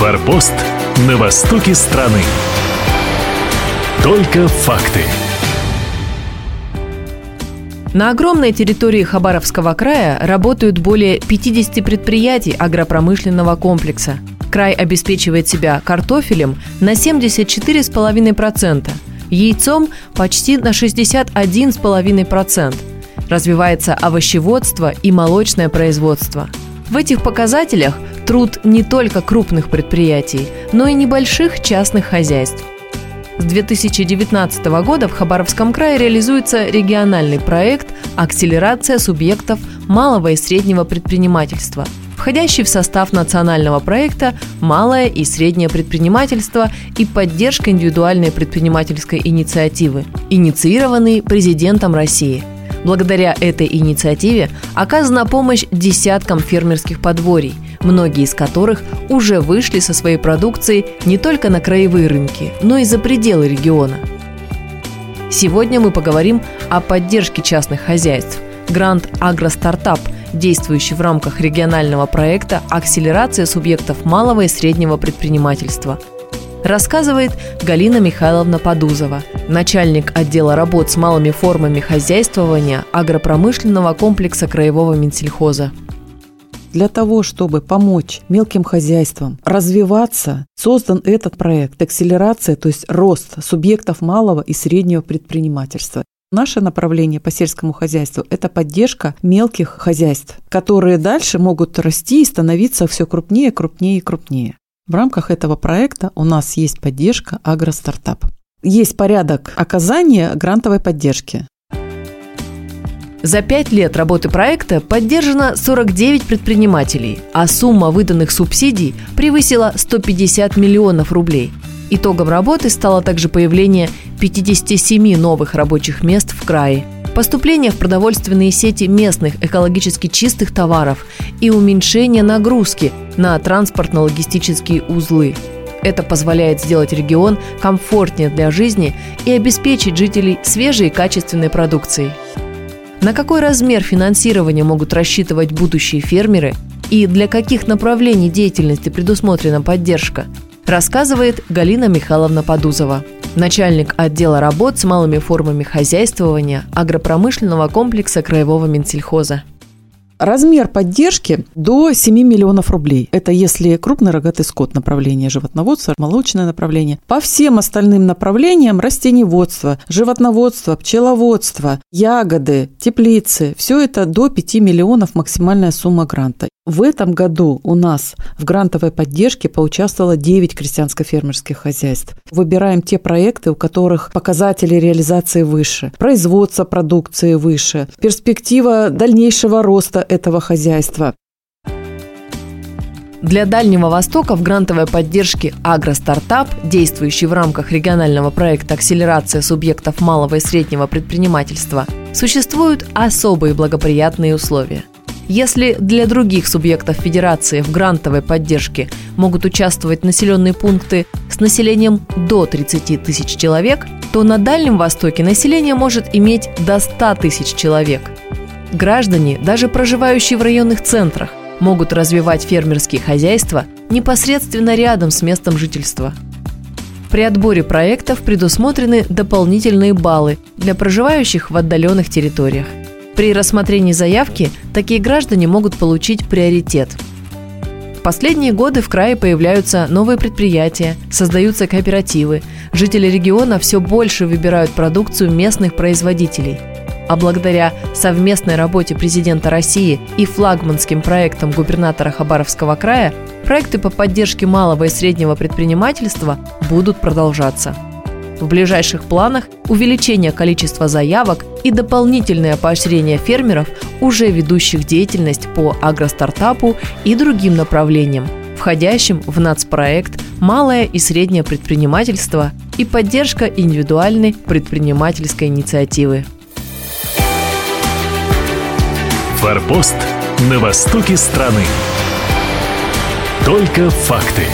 Форпост на востоке страны. Только факты. На огромной территории Хабаровского края работают более 50 предприятий агропромышленного комплекса. Край обеспечивает себя картофелем на 74,5%, яйцом почти на 61,5%. Развивается овощеводство и молочное производство. В этих показателях труд не только крупных предприятий, но и небольших частных хозяйств. С 2019 года в Хабаровском крае реализуется региональный проект «Акселерация субъектов малого и среднего предпринимательства», входящий в состав национального проекта «Малое и среднее предпринимательство и поддержка индивидуальной предпринимательской инициативы», инициированный президентом России – Благодаря этой инициативе оказана помощь десяткам фермерских подворий, многие из которых уже вышли со своей продукцией не только на краевые рынки, но и за пределы региона. Сегодня мы поговорим о поддержке частных хозяйств. Грант «Агростартап», действующий в рамках регионального проекта «Акселерация субъектов малого и среднего предпринимательства», рассказывает Галина Михайловна Подузова, начальник отдела работ с малыми формами хозяйствования агропромышленного комплекса Краевого Минсельхоза. Для того, чтобы помочь мелким хозяйствам развиваться, создан этот проект «Акселерация», то есть рост субъектов малого и среднего предпринимательства. Наше направление по сельскому хозяйству – это поддержка мелких хозяйств, которые дальше могут расти и становиться все крупнее, крупнее и крупнее. В рамках этого проекта у нас есть поддержка «Агростартап». Есть порядок оказания грантовой поддержки. За пять лет работы проекта поддержано 49 предпринимателей, а сумма выданных субсидий превысила 150 миллионов рублей. Итогом работы стало также появление 57 новых рабочих мест в крае – поступление в продовольственные сети местных экологически чистых товаров и уменьшение нагрузки на транспортно-логистические узлы. Это позволяет сделать регион комфортнее для жизни и обеспечить жителей свежей и качественной продукцией. На какой размер финансирования могут рассчитывать будущие фермеры и для каких направлений деятельности предусмотрена поддержка, рассказывает Галина Михайловна Подузова начальник отдела работ с малыми формами хозяйствования агропромышленного комплекса Краевого Минсельхоза. Размер поддержки до 7 миллионов рублей. Это если крупный рогатый скот направление животноводства, молочное направление. По всем остальным направлениям растениеводство, животноводство, пчеловодство, ягоды, теплицы, все это до 5 миллионов максимальная сумма гранта. В этом году у нас в грантовой поддержке поучаствовало 9 крестьянско-фермерских хозяйств. Выбираем те проекты, у которых показатели реализации выше, производство продукции выше, перспектива дальнейшего роста этого хозяйства. Для Дальнего Востока в грантовой поддержке «Агростартап», действующий в рамках регионального проекта «Акселерация субъектов малого и среднего предпринимательства», существуют особые благоприятные условия. Если для других субъектов Федерации в грантовой поддержке могут участвовать населенные пункты с населением до 30 тысяч человек, то на Дальнем Востоке население может иметь до 100 тысяч человек. Граждане, даже проживающие в районных центрах, могут развивать фермерские хозяйства непосредственно рядом с местом жительства. При отборе проектов предусмотрены дополнительные баллы для проживающих в отдаленных территориях. При рассмотрении заявки такие граждане могут получить приоритет. В последние годы в крае появляются новые предприятия, создаются кооперативы. Жители региона все больше выбирают продукцию местных производителей – а благодаря совместной работе президента России и флагманским проектам губернатора Хабаровского края проекты по поддержке малого и среднего предпринимательства будут продолжаться. В ближайших планах увеличение количества заявок и дополнительное поощрение фермеров, уже ведущих деятельность по агростартапу и другим направлениям, входящим в нацпроект «Малое и среднее предпринимательство» и поддержка индивидуальной предпринимательской инициативы. Форпост на востоке страны. Только факты.